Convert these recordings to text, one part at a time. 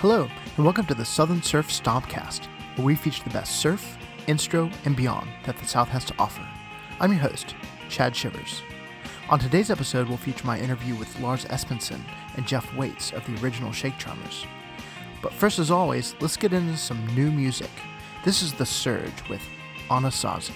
Hello, and welcome to the Southern Surf Stompcast, where we feature the best surf, instro, and beyond that the South has to offer. I'm your host, Chad Shivers. On today's episode, we'll feature my interview with Lars Espensen and Jeff Waits of the original Shake Charmers. But first, as always, let's get into some new music. This is The Surge with Anasazi.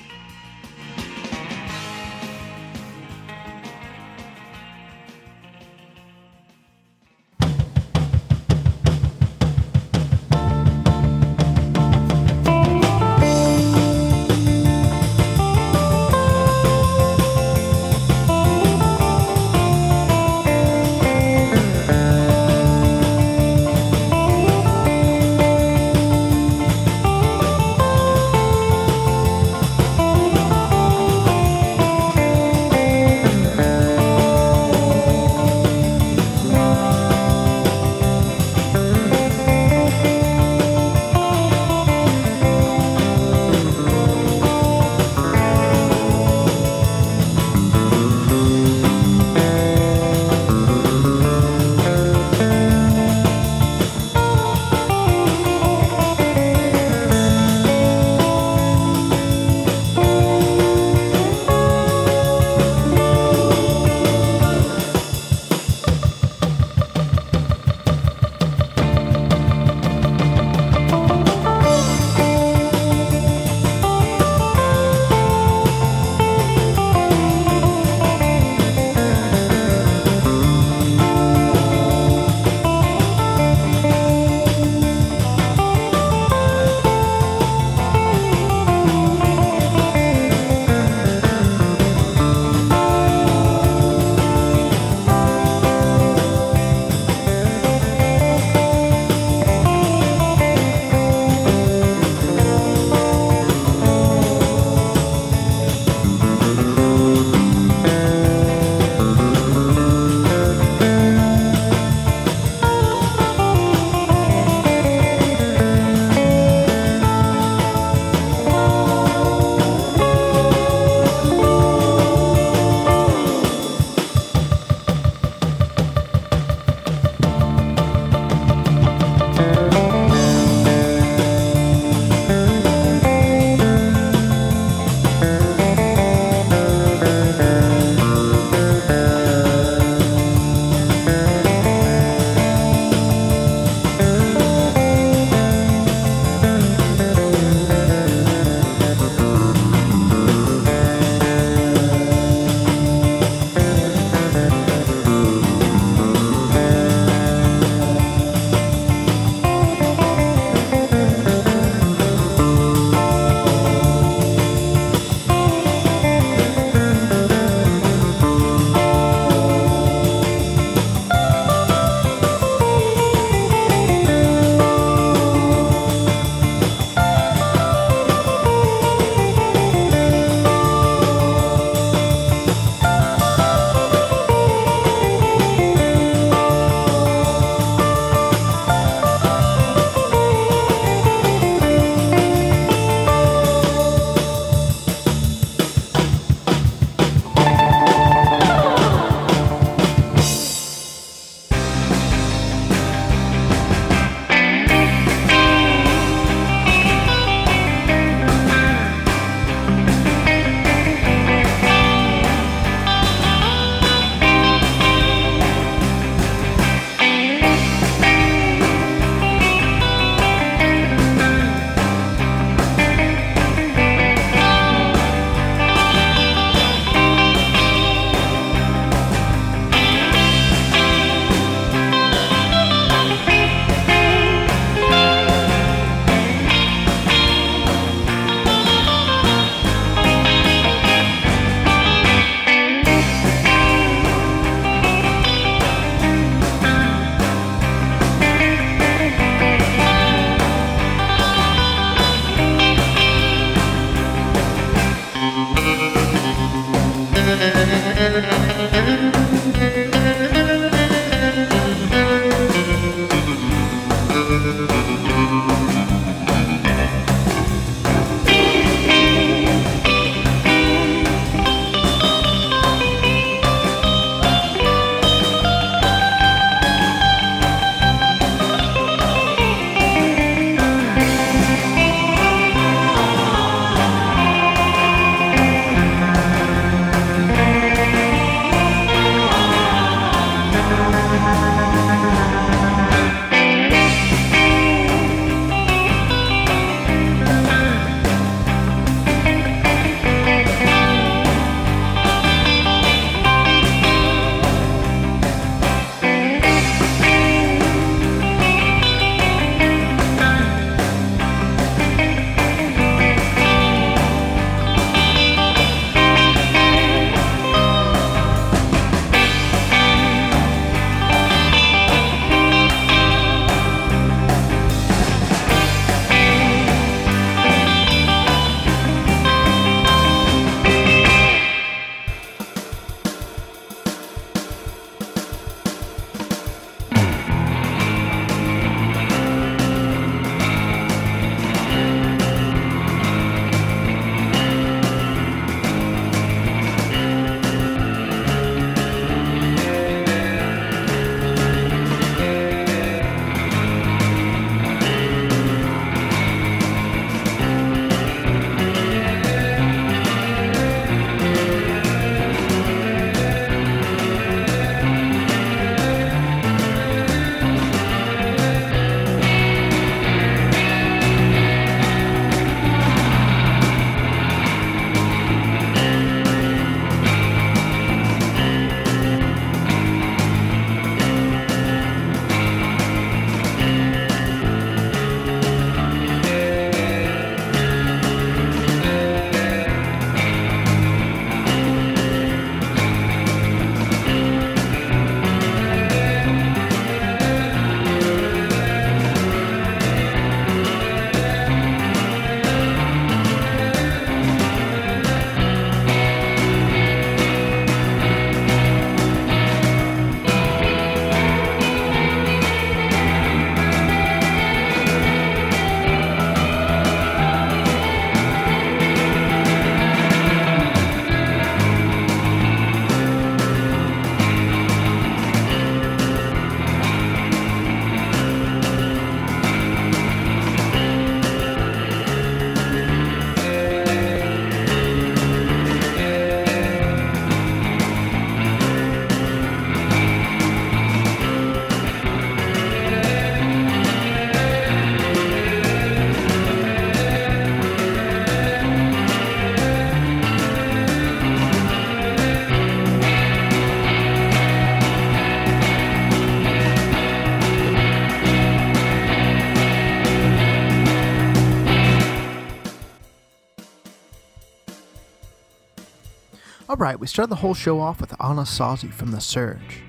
Alright, we start the whole show off with Anasazi from The Surge.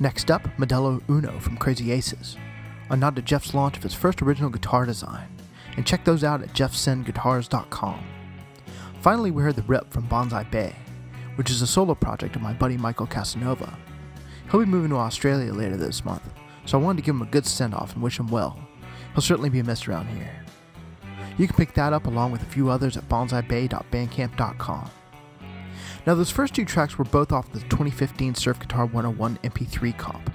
Next up, Modelo Uno from Crazy Aces, a nod to Jeff's launch of his first original guitar design, and check those out at jeffsendguitars.com. Finally, we heard The Rip from Bonsai Bay, which is a solo project of my buddy Michael Casanova. He'll be moving to Australia later this month, so I wanted to give him a good send off and wish him well. He'll certainly be missed around here. You can pick that up along with a few others at bonsaibay.bandcamp.com. Now, those first two tracks were both off the 2015 Surf Guitar 101 MP3 comp.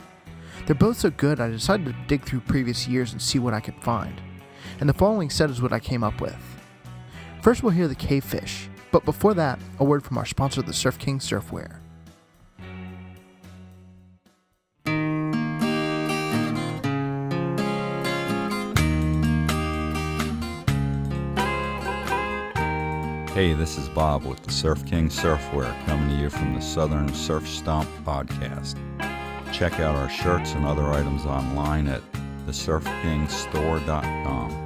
They're both so good, I decided to dig through previous years and see what I could find. And the following set is what I came up with. First, we'll hear the Cavefish, but before that, a word from our sponsor, the Surf King Surfwear. Hey, this is Bob with the Surf King Surfwear coming to you from the Southern Surf Stomp podcast. Check out our shirts and other items online at thesurfkingstore.com.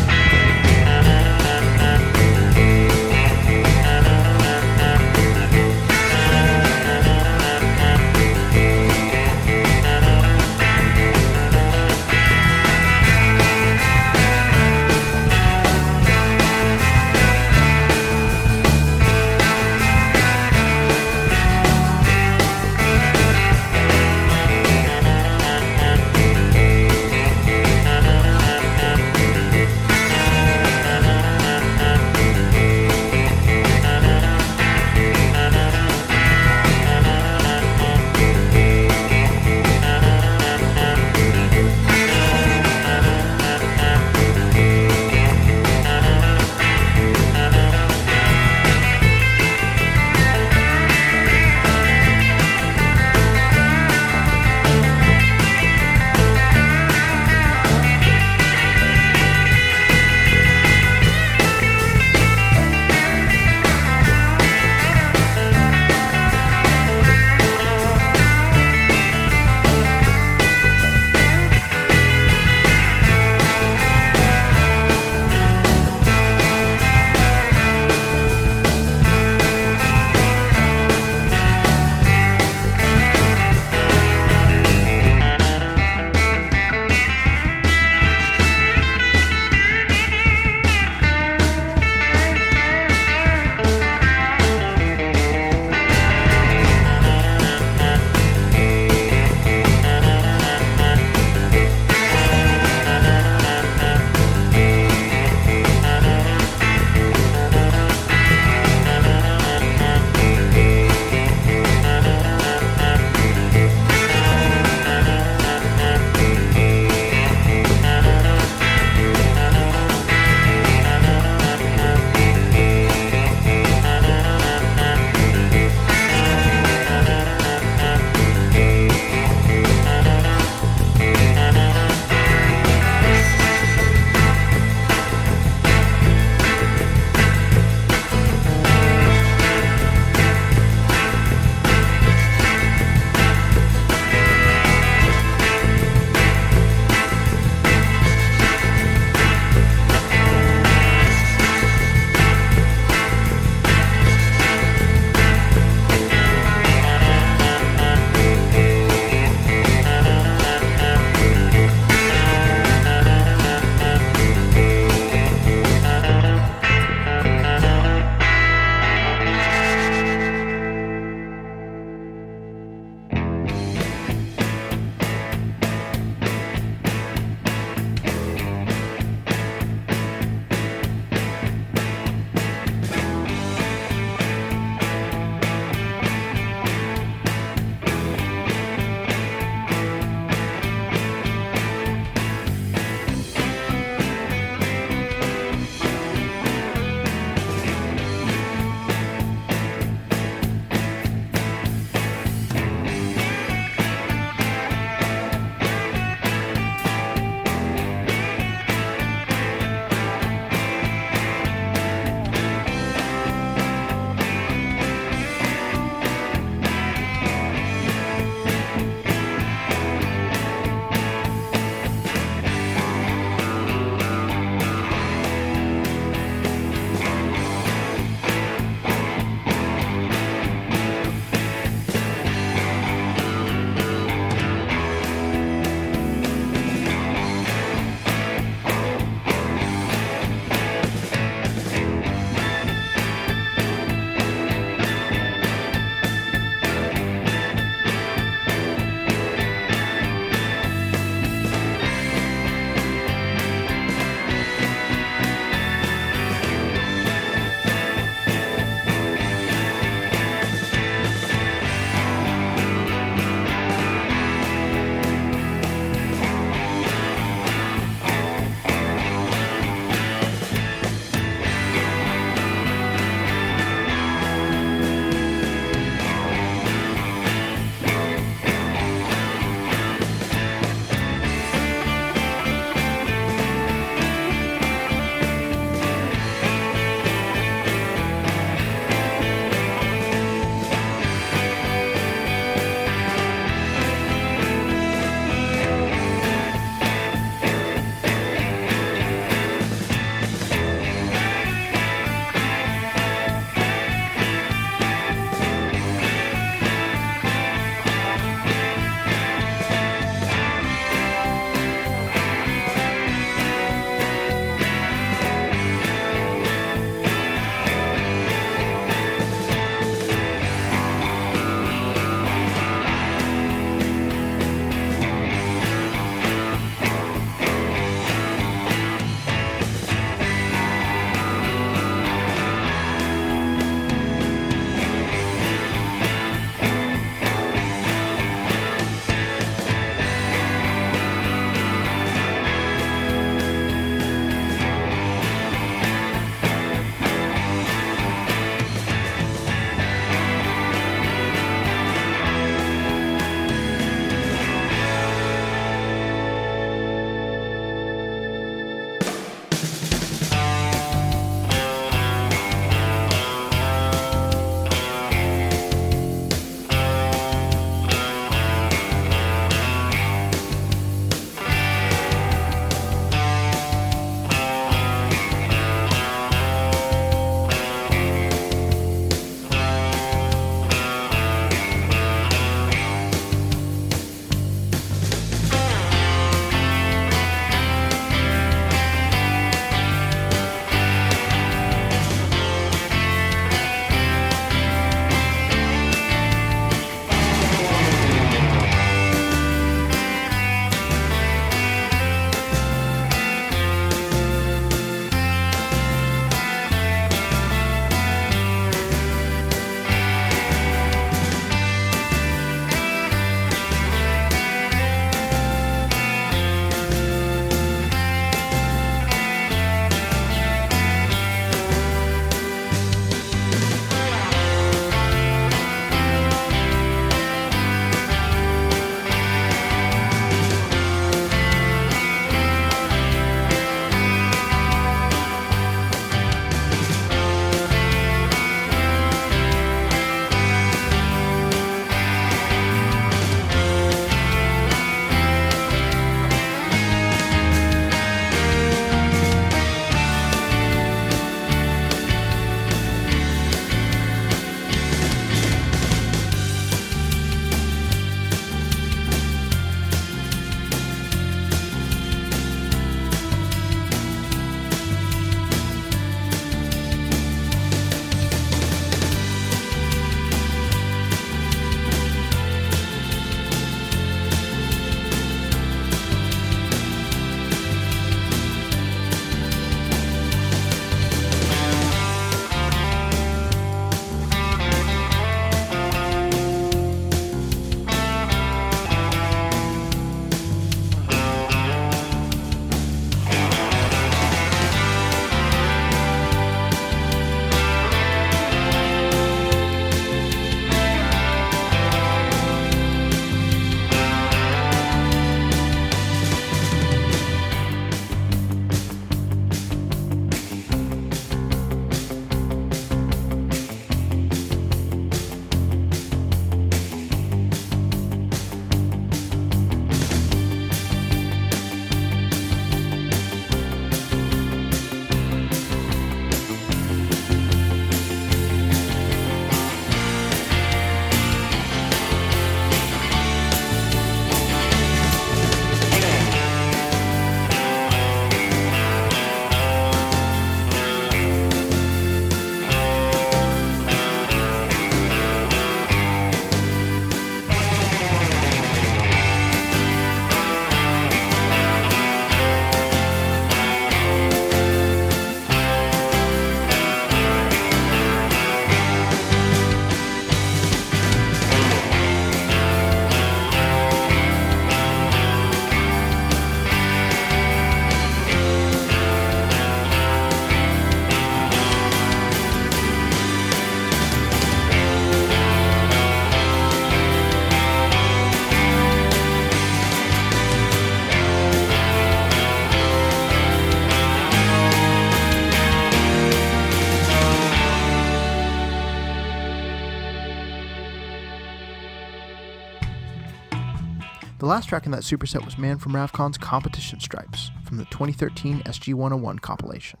last track in that superset was Man from Ravcon's Competition Stripes from the 2013 SG 101 compilation.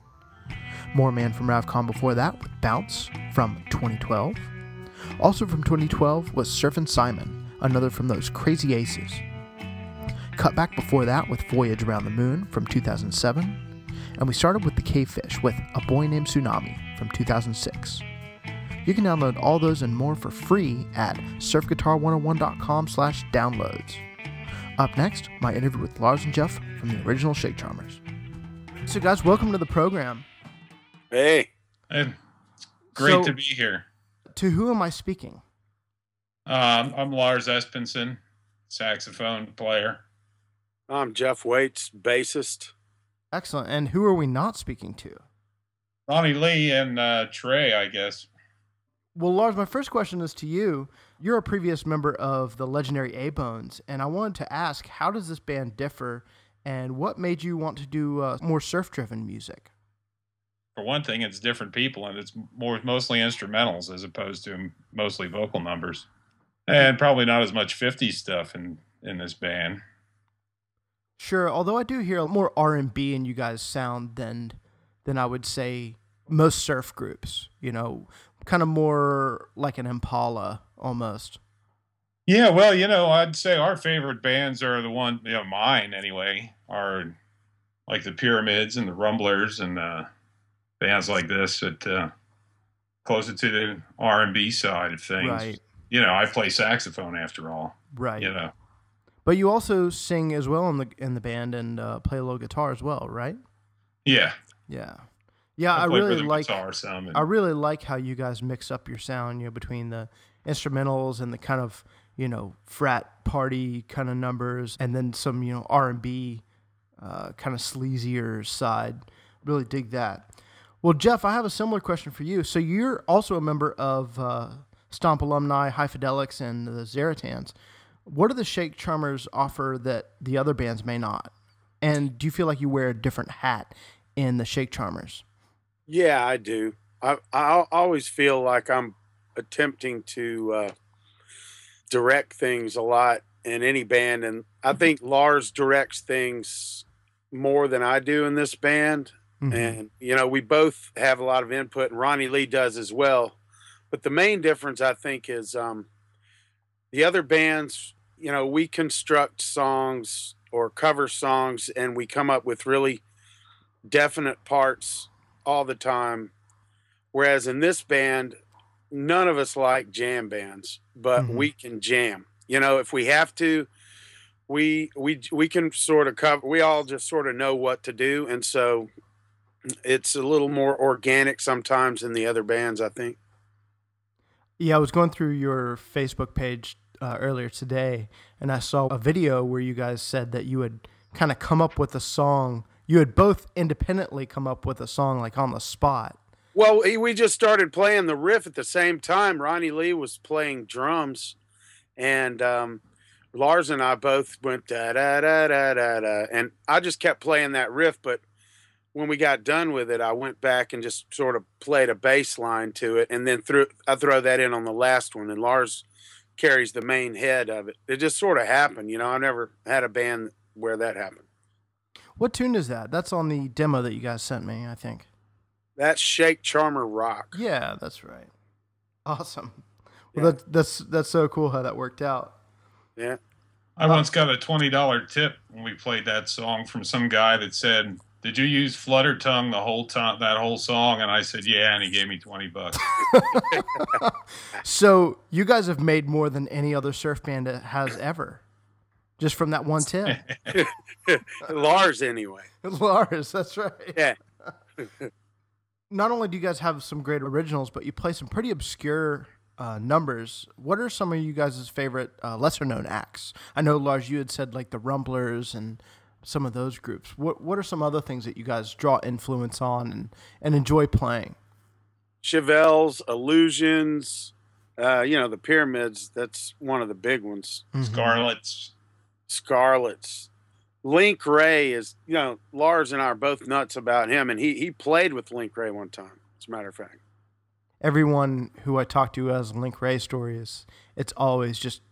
More Man from Ravcon before that with Bounce from 2012. Also from 2012 was Surfin' Simon, another from those crazy aces. Cut back before that with Voyage Around the Moon from 2007. And we started with the Cavefish with A Boy Named Tsunami from 2006. You can download all those and more for free at surfguitar101.com slash downloads. Up next, my interview with Lars and Jeff from the original Shake Charmers. So guys, welcome to the program. Hey. Hey, great So- to be here. To who am I speaking? Um, I'm Lars Espenson, saxophone player. I'm Jeff Waits, bassist. Excellent. And who are we not speaking to? Ronnie Lee and uh, Trey, I guess. Well, Lars, my first question is to you. You're a previous member of the legendary A Bones, and I wanted to ask, how does this band differ, and what made you want to do uh, more surf-driven music? For one thing, it's different people, and it's more mostly instrumentals as opposed to mostly vocal numbers, and probably not as much 50s stuff in in this band. Sure, although I do hear more R&B in you guys' sound than than I would say most surf groups. You know, kind of more like an Impala almost. Yeah, well, you know, I'd say our favorite bands are the one, you know, mine anyway, are like the Pyramids and the Rumblers and uh, bands like this that uh, closer to the R and B side of things. Right. You know, I play saxophone after all. Right. You know, But you also sing as well in the in the band and uh, play a little guitar as well, right? yeah. Yeah. Yeah, I, play really like guitar some. And, I really like how you guys mix up your sound, you know, between the instrumentals and the kind of, you know, frat party kind of numbers and then some, you know, R&B uh, kind of sleazier side. Really dig that. Well, Jeff, I have a similar question for you. So you're also a member of uh, Stomp alumni, High Fidelics, and the Zeratans. What do the Shake Charmers offer that the other bands may not? And do you feel like you wear a different hat in the Shake Charmers? Yeah, I do. I I always feel like I'm attempting to uh, direct things a lot in any band, and I think Lars directs things more than I do in this band. Mhm. And you know, we both have a lot of input, and Ronnie Lee does as well. But the main difference, I think, is um, the other bands. You know, we construct songs or cover songs, and we come up with really definite parts all the time. Whereas in this band, none of us like jam bands, but Mhm. we can jam. You know, if we have to, we we we can sort of cover. We all just sort of know what to do, and so it's a little more organic sometimes than the other bands. I think. Yeah, I was going through your Facebook page uh, earlier today, and I saw a video where you guys said that you had kind of come up with a song. You had both independently come up with a song, like on the spot. Well, we- just started playing the riff at the same time. Ronnie Lee was playing drums, and um, Lars and I both went da da da da da da, and I just kept playing that riff. But when we got done with it, I went back and just sort of played a bass line to it, and then threw I throw that in on the last one, and Lars carries the main head of it. It just sort of happened, you know. I never had a band where that happened. What tune is that? That's on the demo that you guys sent me, I think. That's Shake Charmer Rock. Yeah, that's right. Awesome. Well, Yeah. that, that's that's so cool how that worked out. Yeah. I once got a twenty dollar tip when we played that song from some guy that said, "Did you use Flutter Tongue the whole time that whole song?" And I said, "Yeah," and he gave me twenty bucks. So you guys have made more than any other surf band has ever, just from that one tip. Lars, anyway. Lars, that's right. Yeah. Not only do you guys have some great originals, but you play some pretty obscure uh, numbers. What are some of you guys' favorite uh, lesser known acts? I know Lars, you had said like the Rumblers and some of those groups. What What are some other things that you guys draw influence on and, and enjoy playing? Chevelle's, Illusions, uh, you know, the pyramids, that's one of the big ones. Scarlets. Scarlets. Link Wray is, you know, Lars and I are both nuts about him, and he, he played with Link Wray one time, as a matter of fact. Everyone who I talk to who has Link Wray story is it's always just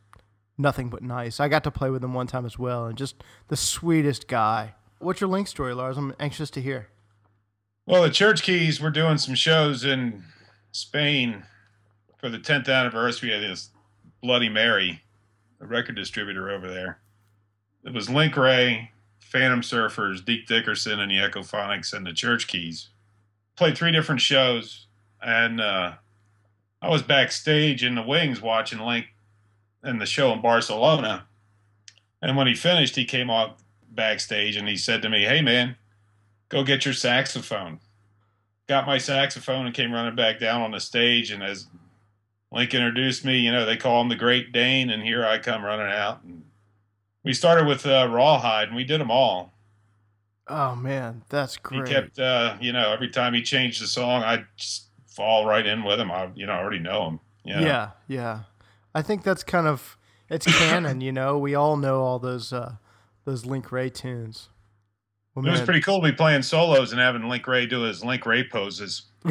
nothing but nice. I got to play with him one time as well, and just the sweetest guy. What's your link story, Lars? I'm anxious to hear. Well, the Church Keys were doing some shows in Spain for the 10th anniversary of this Bloody Mary, the record distributor over there. It was Link Wray, Phantom Surfers, Deke Dickerson, and the Echophonics, and the Church Keys. Played three different shows, and uh, I was backstage in the wings watching Link in the show in Barcelona. And when he finished, he came out backstage and he said to me, Hey, man, go get your saxophone. Got my saxophone and came running back down on the stage. And as Link introduced me, you know, they call him the Great Dane, and here I come running out. And we started with uh, Rawhide, and we did them all. Oh man, that's great. He kept, uh, you know, every time he changed the song, I just fall right in with him. I, you know, I already know him. You know? Yeah, yeah. I think that's kind of it's canon. you know, we all know all those uh, those Link Wray tunes. Well, it was pretty cool to be playing solos and having Link Wray do his Link Wray poses.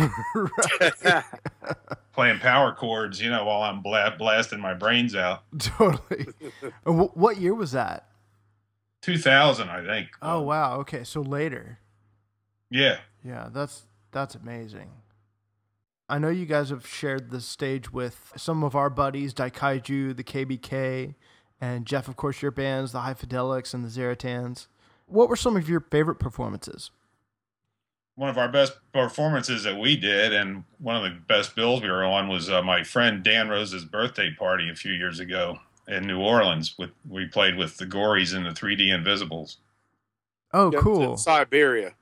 playing power chords, you know, while I'm bla- blasting my brains out. Totally. what year was that? 2000, I think. Oh wow. Okay, so later. Yeah. Yeah, that's that's amazing. I know you guys have shared the stage with some of our buddies, Daikaiju, the KBK, and Jeff, of course, your bands, the High Fidelics and the Zeratans. What were some of your favorite performances? One of our best performances that we did, and one of the best bills we were on, was uh, my friend Dan Rose's birthday party a few years ago in New Orleans. With we played with the Gories and the 3D Invisibles. Oh, cool! Siberia,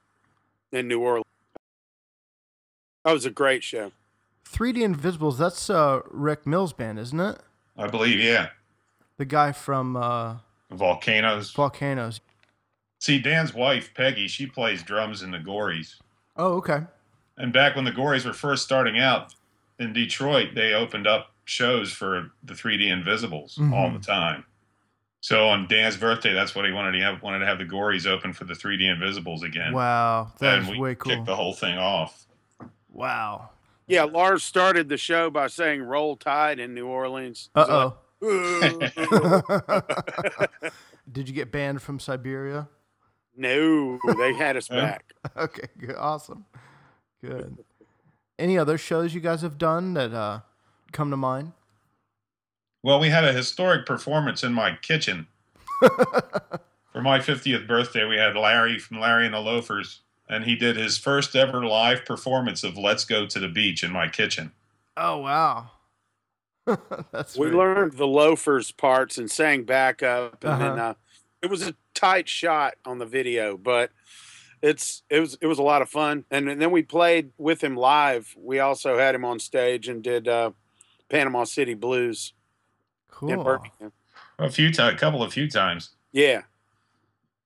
in New Orleans. That was a great show. 3D Invisibles, that's uh, Rick Mills' band, isn't it? I believe, yeah. The guy from uh, Volcanoes. Volcanoes. See, Dan's wife, Peggy, she plays drums in the Gories. Oh, okay. And back when the Gories were first starting out in Detroit, they opened up shows for the 3D Invisibles mm-hmm. all the time. So on Dan's birthday, that's what he wanted. He have, wanted to have the Gories open for the 3D Invisibles again. Wow, that's and we way cool. Kicked the whole thing off. Wow. Yeah, Lars started the show by saying "Roll Tide" in New Orleans. Uh oh. Did you get banned from Siberia? No, they had us back. okay, good, awesome, good. Any other shows you guys have done that uh, come to mind? Well, we had a historic performance in my kitchen. For my 50th birthday, we had Larry from Larry and the Loafers and he did his first ever live performance of "Let's Go to the Beach" in my kitchen. Oh wow! That's we learned the loafers parts and sang backup, and uh-huh. then uh, it was a tight shot on the video, but it's it was it was a lot of fun. And, and then we played with him live. We also had him on stage and did uh, Panama City Blues. Cool. A few times, a couple of few times. Yeah.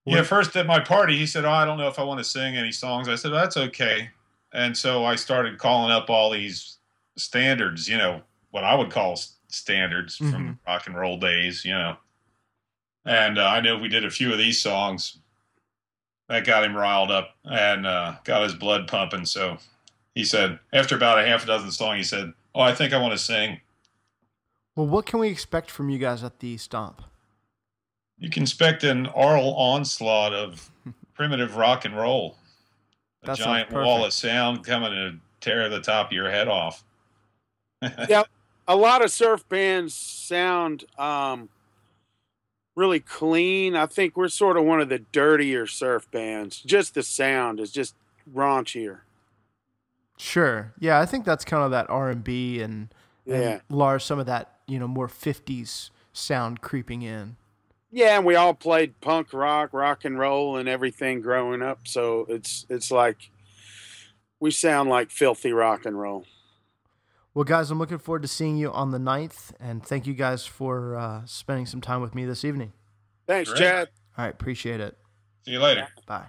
Yeah, first at my party, he said, "Oh, I don't know if I want to sing any songs." I said, "That's okay." And so I started calling up all these standards, you know, what I would call standards mm-hmm. from rock and roll days, you know. And uh, I knew we did a few of these songs. That got him riled up and uh, got his blood pumping. So he said, after about a half a dozen songs, he said, "Oh, I think I want to sing." Well, what can we expect from you guys at the Stomp? you can expect an oral onslaught of primitive rock and roll. A that giant wall of sound coming to tear the top of your head off. yeah, a lot of surf bands sound um, really clean. I think we're sort of one of the dirtier surf bands. Just the sound is just raunchier. Sure. Yeah, I think that's kind of that R and B and yeah, Lars some of that you know more '50s sound creeping in. Yeah, and we all played punk rock, rock and roll, and everything growing up. So it's it's like we sound like filthy rock and roll. Well, guys, I'm looking forward to seeing you on the 9th, and thank you guys for uh, spending some time with me this evening. Thanks, Great. Chad. All right, appreciate it. See you later. Bye.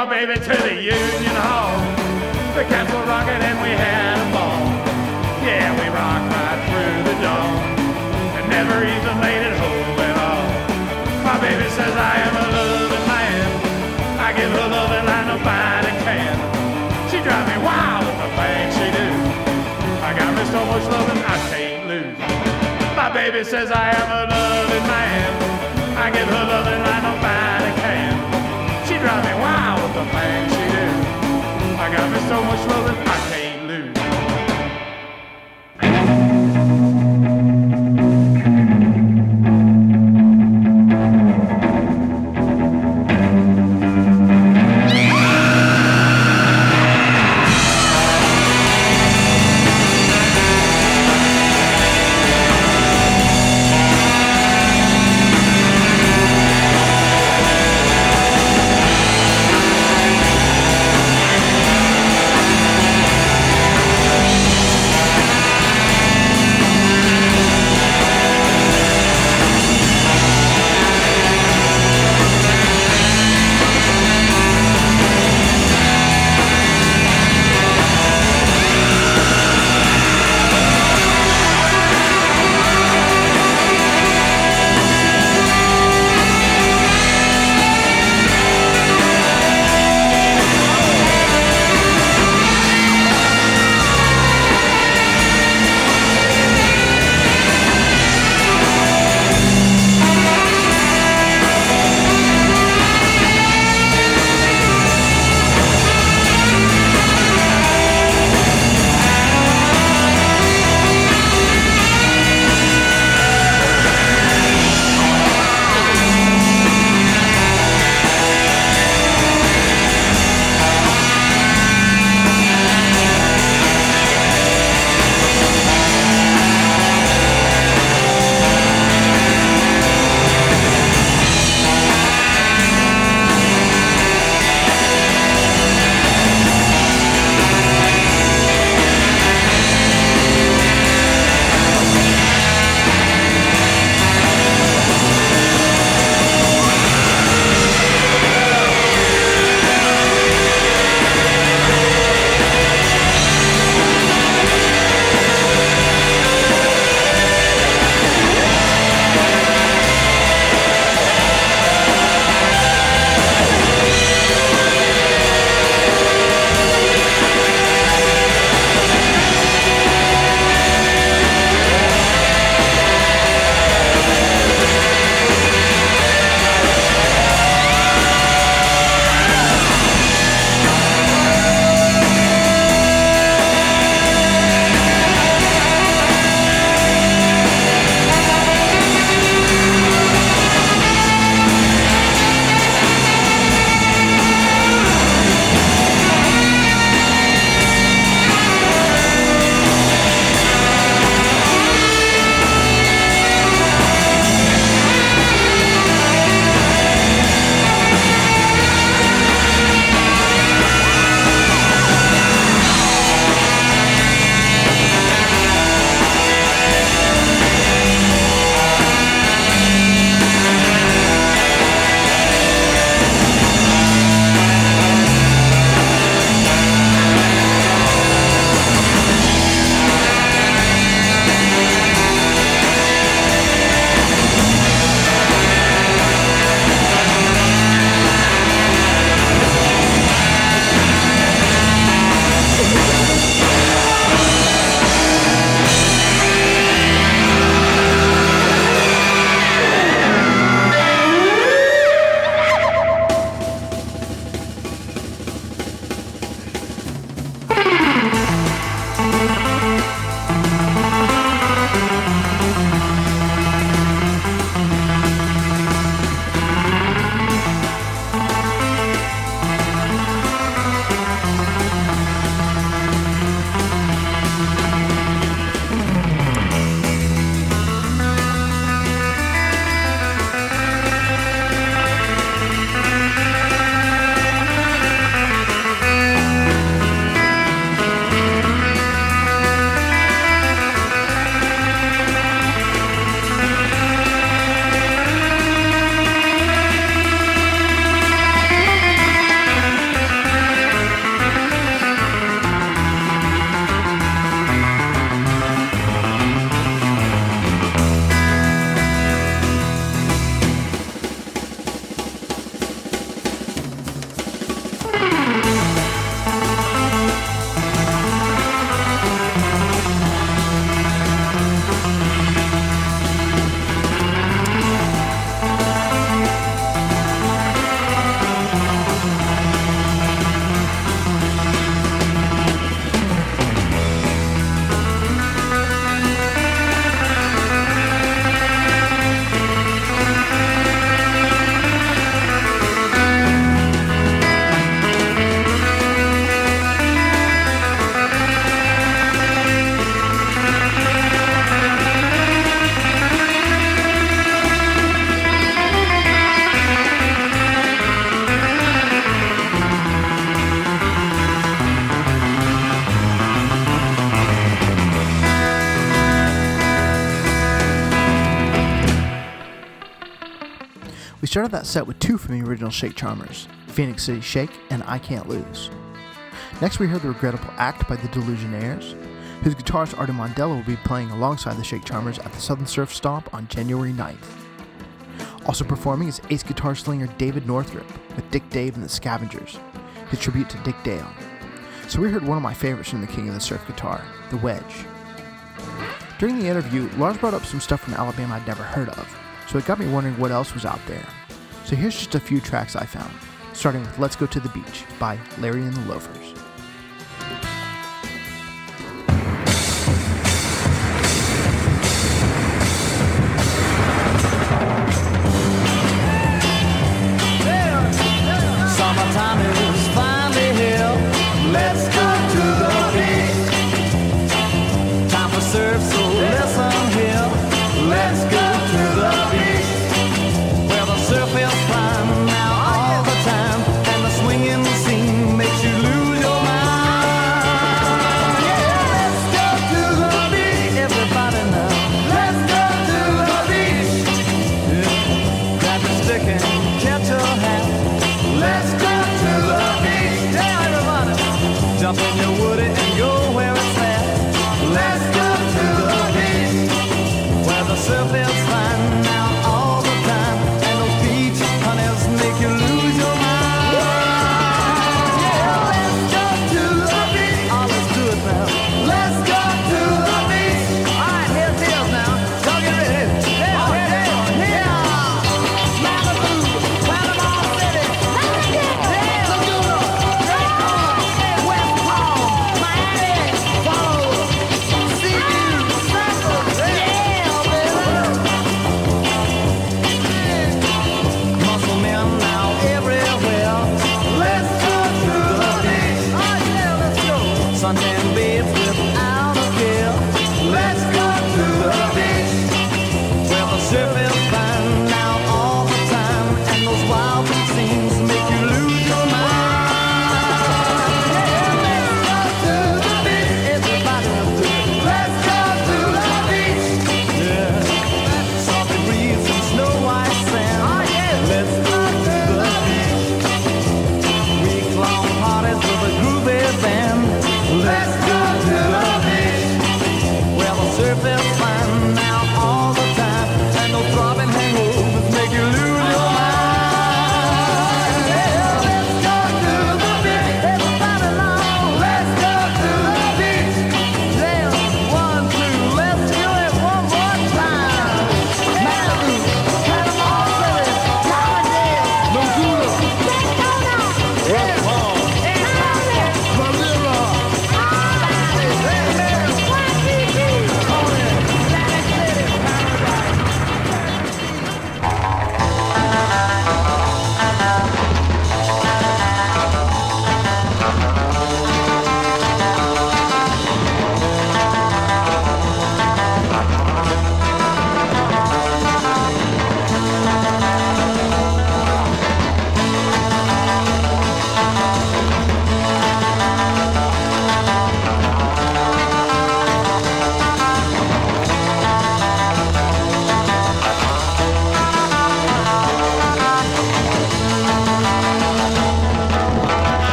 My baby to the Union Hall. The cats were rocking and we had a ball. Yeah, we rocked right through the dawn. And never even made it home at all. My baby says I am a loving man. I give her loving like nobody can. She drives me wild with the things she do. I got me so much loving I can't lose. My baby says I am a loving man. I give her loving like nobody Got so much loving started that set with two from the original Shake Charmers Phoenix City Shake and I Can't Lose. Next, we heard The Regrettable Act by the Delusionaires, whose guitarist Artie Mondello will be playing alongside the Shake Charmers at the Southern Surf Stomp on January 9th. Also performing is ace guitar slinger David Northrup with Dick Dave and the Scavengers, his tribute to Dick Dale. So we heard one of my favorites from the King of the Surf guitar, the Wedge. During the interview, Lars brought up some stuff from Alabama I'd never heard of, so it got me wondering what else was out there. So here's just a few tracks I found, starting with Let's Go to the Beach by Larry and the Loafers.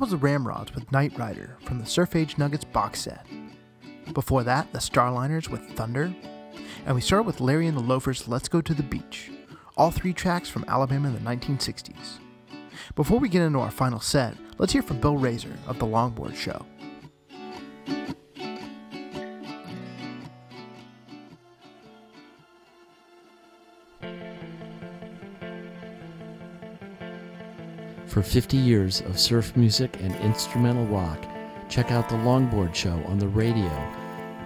Was the Ramrods with Night Rider from the Surf Age Nuggets box set. Before that, the Starliners with Thunder. And we start with Larry and the Loafers' Let's Go to the Beach, all three tracks from Alabama in the 1960s. Before we get into our final set, let's hear from Bill Razor of The Longboard Show. For 50 years of surf music and instrumental rock, check out The Longboard Show on the radio,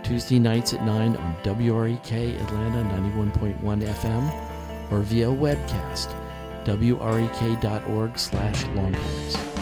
Tuesday nights at 9 on WREK Atlanta 91.1 FM or via webcast, wrek.org slash longboards.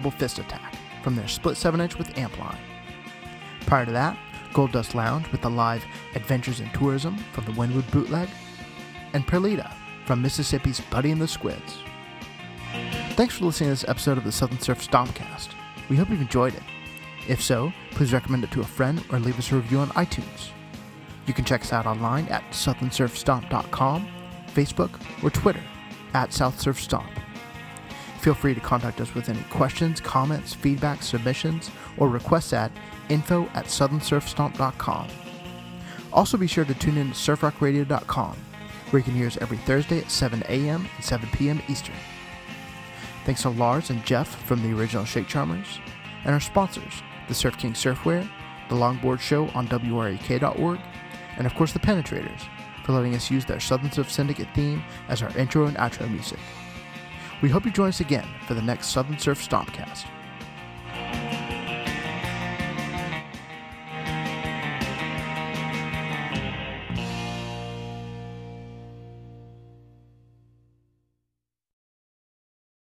Double Fist Attack from their split 7 inch with Ampline. Prior to that, Gold Dust Lounge with the live Adventures in Tourism from the Winwood Bootleg, and Perlita from Mississippi's Buddy and the Squids. Thanks for listening to this episode of the Southern Surf Stompcast. We hope you've enjoyed it. If so, please recommend it to a friend or leave us a review on iTunes. You can check us out online at southernsurfstomp.com, Facebook, or Twitter at SouthSurfStomp. Feel free to contact us with any questions, comments, feedback, submissions, or requests at info at southernsurfstomp.com. Also be sure to tune in to surfrockradio.com, where you can hear us every Thursday at 7 a.m. and 7 p.m. Eastern. Thanks to Lars and Jeff from the original Shake Charmers, and our sponsors, the Surf King Surfwear, the Longboard Show on WREK.org, and of course the Penetrators, for letting us use their Southern Surf Syndicate theme as our intro and outro music. We hope you join us again for the next Southern Surf Stompcast.